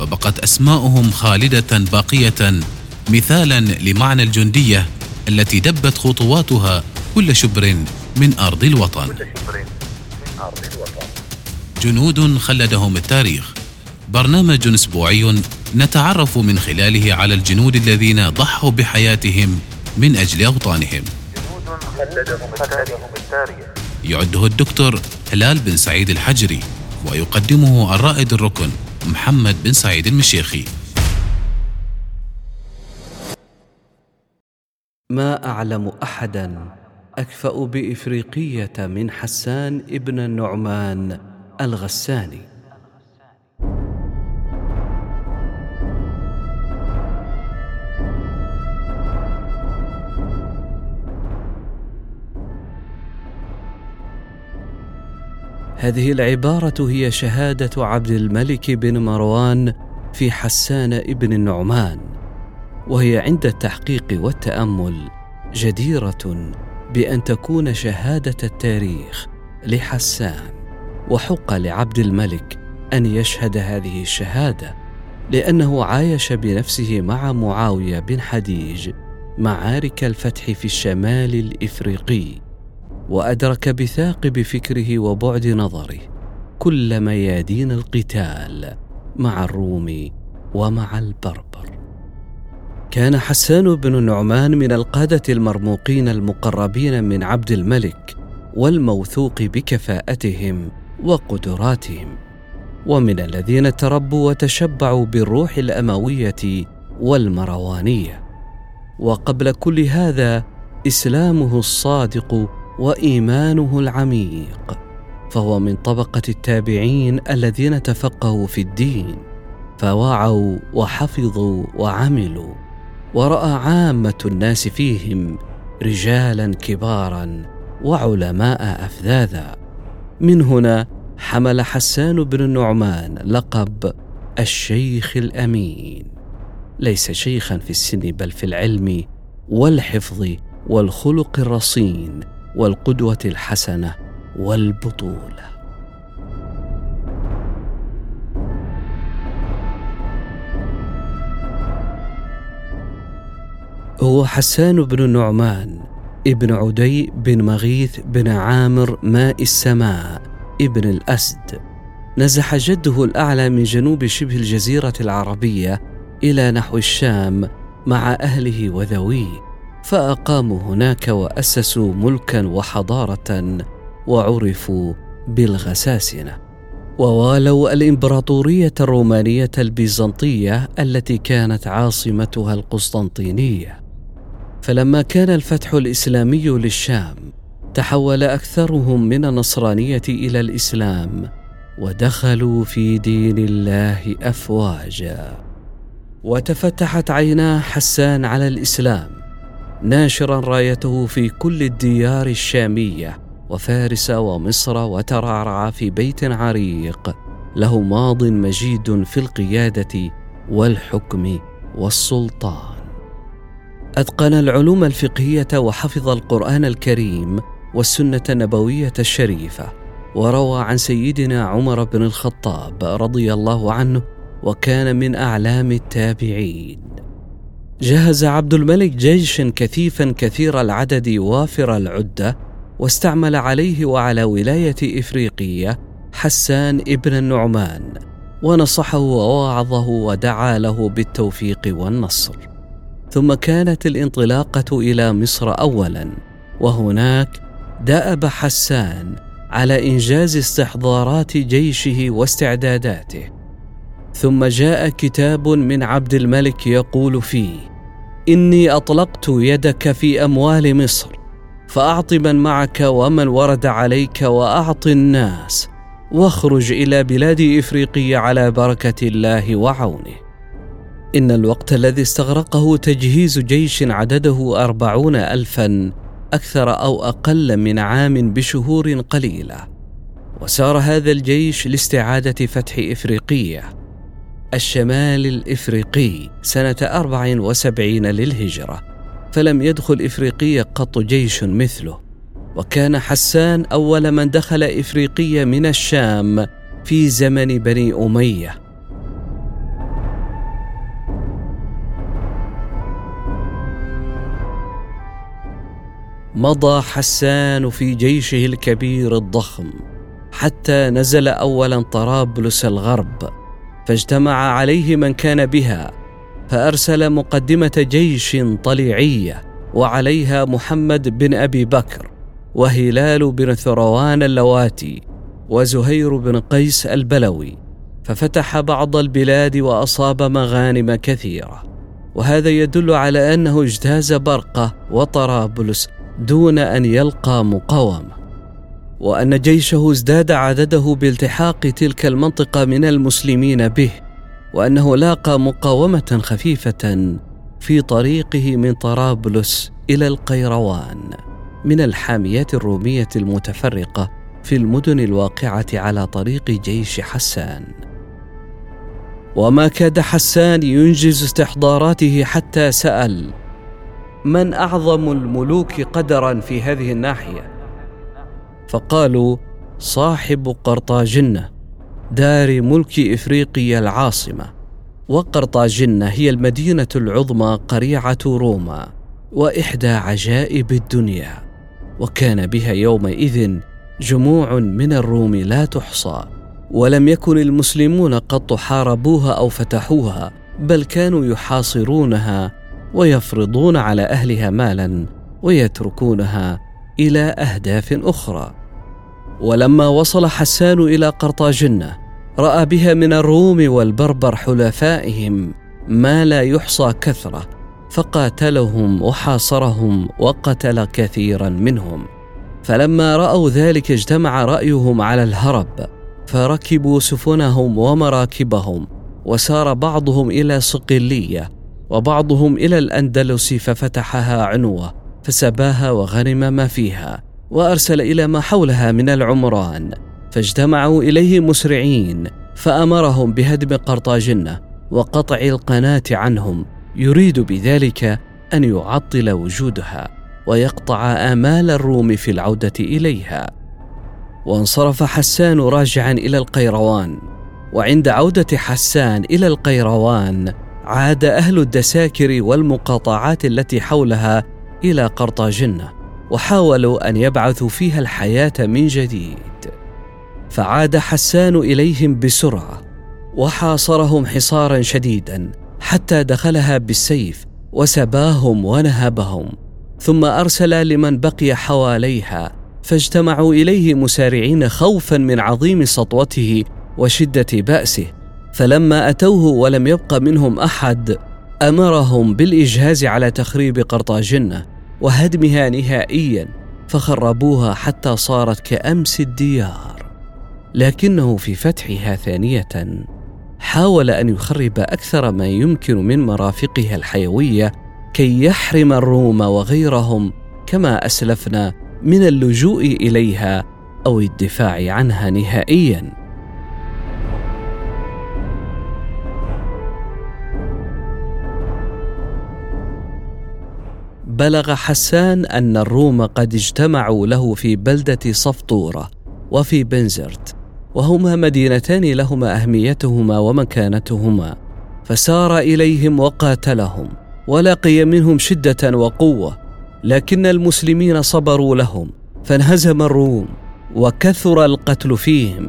فبقت أسماؤهم خالدة باقية مثالا لمعنى الجندية التي دبت خطواتها كل شبر من أرض الوطن. جنود خلدهم التاريخ. برنامج أسبوعي نتعرف من خلاله على الجنود الذين ضحوا بحياتهم من أجل أوطانهم. يعده الدكتور هلال بن سعيد الحجري ويقدمه الرائد الركن. محمد بن سعيد المشيخي. ما أعلم احدا أكفأ بإفريقية من حسان ابن النعمان الغساني. هذه العبارة هي شهادة عبد الملك بن مروان في حسان ابن النعمان وهي عند التحقيق والتأمل جديرة بأن تكون شهادة التاريخ لحسان. وحق لعبد الملك أن يشهد هذه الشهادة لأنه عايش بنفسه مع معاوية بن حديج معارك الفتح في الشمال الإفريقي. وأدرك بثاقب فكره وبعد نظره كل ميادين القتال مع الروم ومع البربر. كان حسان بن النعمان من القادة المرموقين المقربين من عبد الملك والموثوق بكفاءتهم وقدراتهم ومن الذين تربوا وتشبعوا بالروح الأموية والمروانية. وقبل كل هذا إسلامه الصادق وإيمانه العميق فهو من طبقة التابعين الذين تفقهوا في الدين فوعوا وحفظوا وعملوا ورأى عامة الناس فيهم رجالا كبارا وعلماء أفذاذا. من هنا حمل حسان بن النعمان لقب الشيخ الأمين. ليس شيخا في السن بل في العلم والحفظ والخلق الرصين. والقدوة الحسنة والبطولة. هو حسان بن النعمان ابن عدي بن مغيث بن عامر ماء السماء ابن الأسد. نزح جده الأعلى من جنوب شبه الجزيرة العربية إلى نحو الشام مع أهله وذويه. فأقاموا هناك وأسسوا ملكا وحضاره وعرفوا بالغساسنة. ووالوا الإمبراطورية الرومانية البيزنطية التي كانت عاصمتها القسطنطينية. فلما كان الفتح الإسلامي للشام تحول أكثرهم من النصرانية إلى الإسلام ودخلوا في دين الله افواجا. وتفتحت عينا حسان على الإسلام. ناشرا رايته في كل الديار الشامية وفارس ومصر وترعرع في بيت عريق. له ماض مجيد في القيادة والحكم والسلطان. أتقن العلوم الفقهية وحفظ القرآن الكريم والسنة النبوية الشريفة وروى عن سيدنا عمر بن الخطاب رضي الله عنه وكان من أعلام التابعين. جهز عبد الملك جيشا كثيفا كثير العدد وافر العدة واستعمل عليه وعلى ولاية إفريقية حسان ابن النعمان ونصحه ووعظه ودعا له بالتوفيق والنصر. ثم كانت الانطلاقة إلى مصر اولا وهناك دأب حسان على إنجاز استحضارات جيشه واستعداداته. ثم جاء كتاب من عبد الملك يقول فيه إني أطلقت يدك في أموال مصر فأعط من معك ومن ورد عليك وأعط الناس واخرج إلى بلاد افريقيه على بركة الله وعونه. إن الوقت الذي استغرقه تجهيز جيش عدده أربعون ألفا أكثر أو أقل من عام بشهور قليلة. وسار هذا الجيش لاستعادة فتح إفريقية. الشمال الإفريقي سنة أربع وسبعين للهجرة فلم يدخل إفريقية قط جيش مثله. وكان حسان أول من دخل إفريقية من الشام في زمن بني أمية. مضى حسان في جيشه الكبير الضخم حتى نزل اولا طرابلس الغرب. فاجتمع عليه من كان بها فأرسل مقدمة جيش طليعية وعليها محمد بن أبي بكر وهلال بن ثروان اللواتي وزهير بن قيس البلوي ففتح بعض البلاد وأصاب مغانم كثيرة. وهذا يدل على أنه اجتاز برقة وطرابلس دون أن يلقى مقاومة. وأن جيشه ازداد عدده بالتحاق تلك المنطقة من المسلمين به وأنه لاقى مقاومة خفيفة في طريقه من طرابلس إلى القيروان من الحاميات الرومية المتفرقة في المدن الواقعة على طريق جيش حسان. وما كاد حسان ينجز استحضاراته حتى سأل من أعظم الملوك قدرا في هذه الناحية؟ فقالوا صاحب قرطاجنة دار ملك إفريقيا العاصمة وقرطاجنة هي المدينة العظمى قريعة روما وإحدى عجائب الدنيا وكان بها يومئذ جموع من الروم لا تحصى ولم يكن المسلمون قط حاربوها أو فتحوها بل كانوا يحاصرونها ويفرضون على أهلها مالا ويتركونها إلى أهداف أخرى. ولما وصل حسان إلى قرطاجنة رأى بها من الروم والبربر حلفائهم ما لا يحصى كثرة فقاتلهم وحاصرهم وقتل كثيرا منهم. فلما رأوا ذلك اجتمع رأيهم على الهرب فركبوا سفنهم ومراكبهم وسار بعضهم إلى صقليه وبعضهم إلى الأندلس ففتحها عنوة فسباها وغنم ما فيها. وأرسل إلى ما حولها من العمران فاجتمعوا إليه مسرعين فأمرهم بهدم قرطاجنه وقطع القناة عنهم يريد بذلك أن يعطل وجودها ويقطع آمال الروم في العودة إليها. وانصرف حسان راجعا إلى القيروان وعند عودة حسان إلى القيروان عاد أهل الدساكر والمقاطعات التي حولها إلى قرطاجنه وحاولوا أن يبعثوا فيها الحياة من جديد. فعاد حسان إليهم بسرعة وحاصرهم حصارا شديدا حتى دخلها بالسيف وسباهم ونهبهم. ثم ارسل لمن بقي حواليها فاجتمعوا إليه مسارعين خوفا من عظيم سطوته وشدة بأسه. فلما أتوه ولم يبق منهم أحد أمرهم بالإجهاز على تخريب قرطاجنة. وهدمها نهائيا فخربوها حتى صارت كأمس الديار. لكنه في فتحها ثانية حاول أن يخرب أكثر ما يمكن من مرافقها الحيوية كي يحرم الروم وغيرهم كما أسلفنا من اللجوء إليها أو الدفاع عنها نهائيا. بلغ حسان أن الروم قد اجتمعوا له في بلدة صفطورة وفي بنزرت وهما مدينتان لهما أهميتهما ومكانتهما فسار إليهم وقاتلهم ولقي منهم شدة وقوة لكن المسلمين صبروا لهم فانهزم الروم وكثر القتل فيهم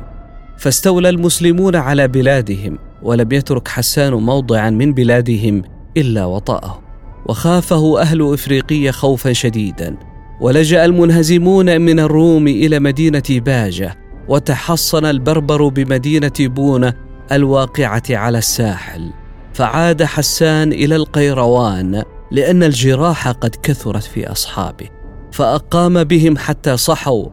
فاستولى المسلمون على بلادهم ولم يترك حسان موضعا من بلادهم إلا وطأه. وخافه أهل إفريقية خوفا شديدا. ولجأ المنهزمون من الروم إلى مدينة باجة وتحصن البربر بمدينة بونه الواقعة على الساحل. فعاد حسان إلى القيروان لأن الجراح قد كثرت في أصحابه. فأقام بهم حتى صحوا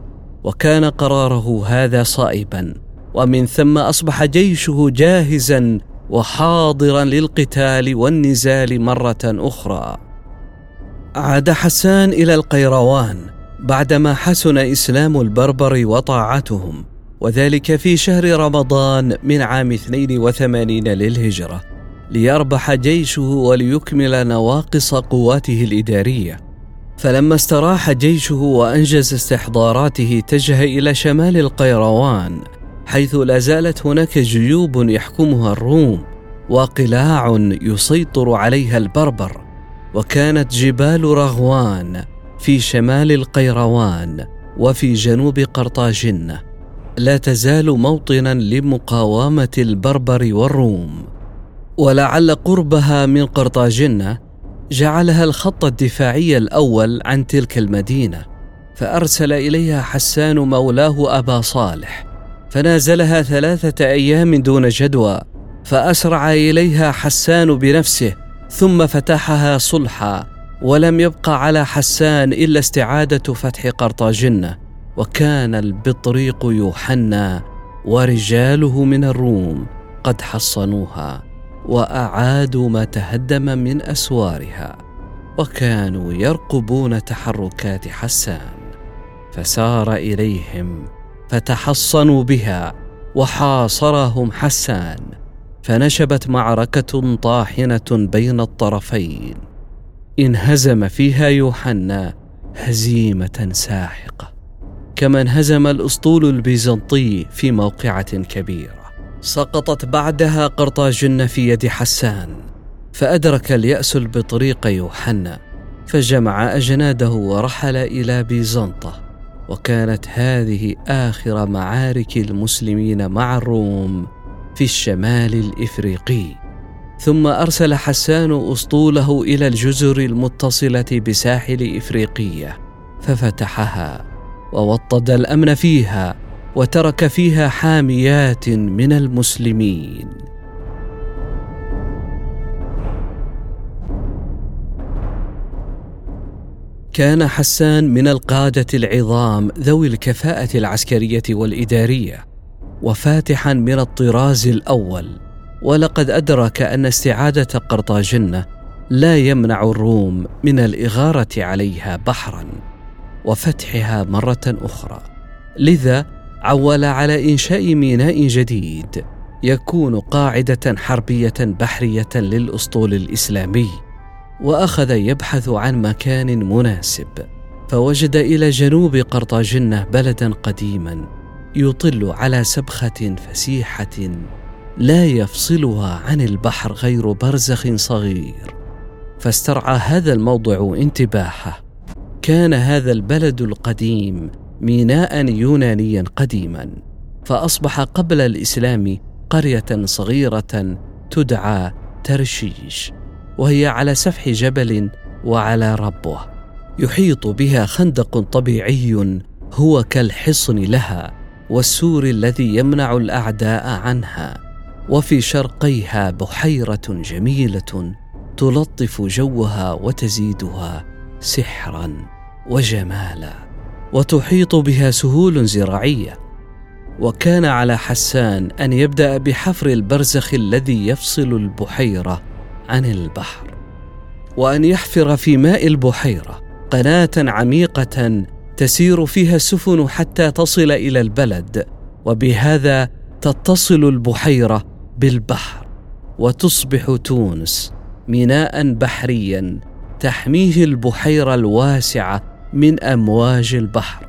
وكان قراره هذا صائبا. ومن ثم أصبح جيشه جاهزا وحاضرا للقتال والنزال مرة أخرى. عاد حسان إلى القيروان بعدما حسن إسلام البربر وطاعتهم وذلك في شهر رمضان من عام 82 للهجرة ليربح جيشه وليكمل نواقص قواته الإدارية. فلما استراح جيشه وأنجز استحضاراته اتجه إلى شمال القيروان حيث لا زالت هناك جيوب يحكمها الروم وقلاع يسيطر عليها البربر وكانت جبال رغوان في شمال القيروان وفي جنوب قرطاجنه لا تزال موطنا لمقاومة البربر والروم. ولعل قربها من قرطاجنه جعلها الخط الدفاعي الأول عن تلك المدينة فأرسل إليها حسان مولاه أبا صالح. فنازلها ثلاثة أيام دون جدوى فأسرع إليها حسان بنفسه ثم فتحها صلحا ولم يبق على حسان إلا استعادة فتح قرطاجنه وكان البطريق يوحنا ورجاله من الروم قد حصنوها وأعادوا ما تهدم من أسوارها وكانوا يرقبون تحركات حسان فسار إليهم فتحصنوا بها وحاصرهم حسان فنشبت معركة طاحنة بين الطرفين. انهزم فيها يوحنا هزيمة ساحقة كما انهزم الأسطول البيزنطي في موقعة كبيرة. سقطت بعدها قرطاجن في يد حسان فأدرك اليأس البطريق يوحنا فجمع أجناده ورحل إلى بيزنطة. وكانت هذه آخر معارك المسلمين مع الروم في الشمال الإفريقي. ثم أرسل حسان أسطوله إلى الجزر المتصلة بساحل إفريقية ففتحها ووطد الأمن فيها وترك فيها حاميات من المسلمين. كان حسان من القادة العظام ذوي الكفاءة العسكرية والإدارية وفاتحا من الطراز الأول. ولقد أدرك أن استعادة قرطاجنة لا يمنع الروم من الإغارة عليها بحرا وفتحها مرة أخرى. لذا عول على إنشاء ميناء جديد يكون قاعدة حربية بحرية للأسطول الإسلامي. وأخذ يبحث عن مكان مناسب فوجد إلى جنوب قرطاجنة بلدا قديما يطل على سبخة فسيحة لا يفصلها عن البحر غير برزخ صغير. فاسترعى هذا الموضع انتباهه. كان هذا البلد القديم ميناء يونانيا قديما فأصبح قبل الإسلام قرية صغيرة تدعى ترشيش. وهي على سفح جبل وعلى ربوة. يحيط بها خندق طبيعي هو كالحصن لها والسور الذي يمنع الأعداء عنها. وفي شرقيها بحيرة جميلة تلطف جوها وتزيدها سحرا وجمالا. وتحيط بها سهول زراعية. وكان على حسان أن يبدأ بحفر البرزخ الذي يفصل البحيرة عن البحر وأن يحفر في ماء البحيرة قناة عميقة تسير فيها السفن حتى تصل إلى البلد وبهذا تتصل البحيرة بالبحر وتصبح تونس ميناء بحريا تحميه البحيرة الواسعة من أمواج البحر.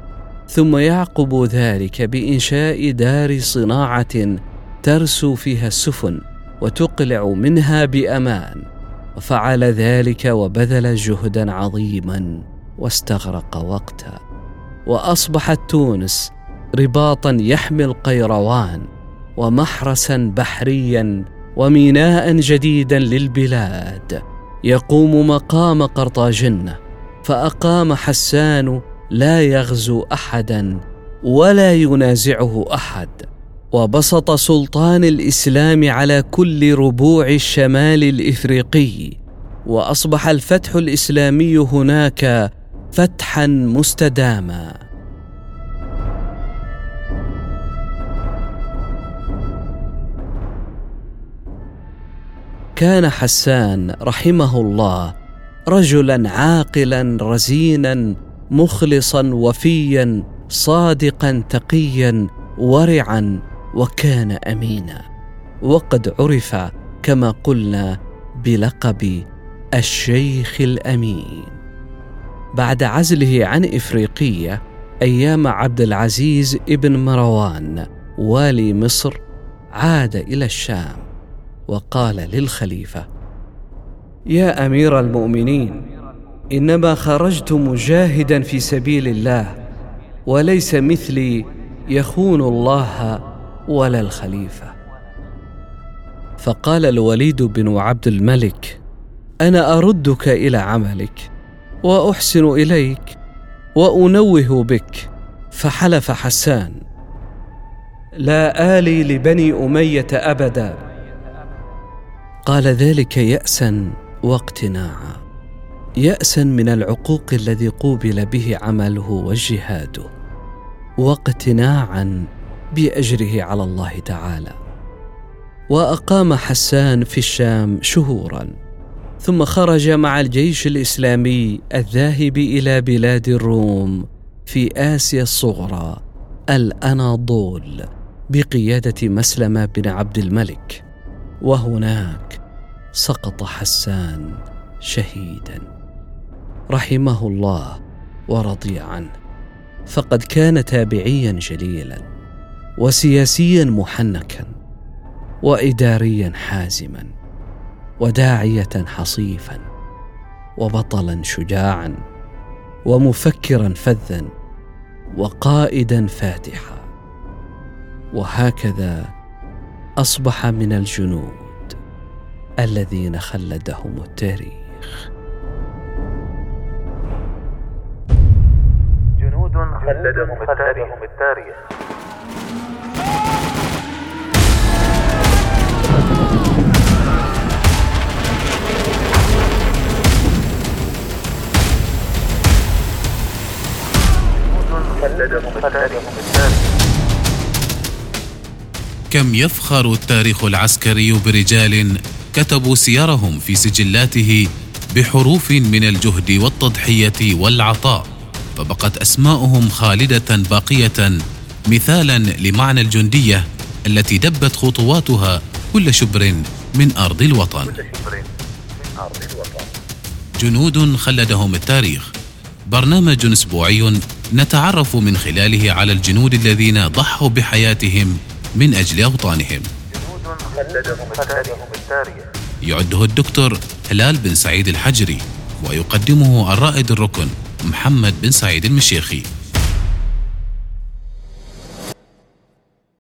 ثم يعقب ذلك بإنشاء دار صناعة ترسو فيها السفن. وتقلع منها بأمان. وفعل ذلك وبذل جهدا عظيما واستغرق وقتا. وأصبحت تونس رباطا يحمي القيروان ومحرسا بحريا وميناء جديدا للبلاد. يقوم مقام قرطاجنه فأقام حسان لا يغزو احدا ولا ينازعه أحد. وبسط سلطان الإسلام على كل ربوع الشمال الإفريقي وأصبح الفتح الإسلامي هناك فتحا مستداما. وكان حسان رحمه الله رجلا عاقلا رزينا مخلصا وفيا صادقا تقيا ورعا وكان أمينا. وقد عرف كما قلنا بلقب الشيخ الأمين. بعد عزله عن إفريقية أيام عبد العزيز ابن مروان والي مصر عاد إلى الشام وقال للخليفة يا أمير المؤمنين إنما خرجت مجاهدا في سبيل الله وليس مثلي يخون الله ولا الخليفة. فقال الوليد بن عبد الملك أنا أردك إلى عملك وأحسن إليك وأنوه بك. فحلف حسان لا آلي لبني أمية أبدا. قال ذلك يأسا واقتناعا يأسا من العقوق الذي قوبل به عمله وجهاده واقتناعا بأجره على الله تعالى. وأقام حسان في الشام شهورا ثم خرج مع الجيش الإسلامي الذاهب إلى بلاد الروم في آسيا الصغرى الأناضول بقيادة مسلمه بن عبد الملك. وهناك سقط حسان شهيدا. رحمه الله ورضي عنه. فقد كان تابعيا جليلا. وسياسيا محنكا واداريا حازما وداعية حصيفا وبطلا شجاعا ومفكرا فذا وقائدا فاتحا. وهكذا أصبح من الجنود الذين خلدهم التاريخ. جنود خلدهم التاريخ. كم يفخر التاريخ العسكري برجال كتبوا سيرهم في سجلاته بحروف من الجهد والتضحية والعطاء فبقت أسماؤهم خالدة باقية مثالا لمعنى الجندية التي دبت خطواتها كل شبر من أرض الوطن. جنود خلدهم التاريخ. برنامج أسبوعي نتعرف من خلاله على الجنود الذين ضحوا بحياتهم من أجل أوطانهم. يعده الدكتور هلال بن سعيد الحجري ويقدمه الرائد الركن محمد بن سعيد المشيخي.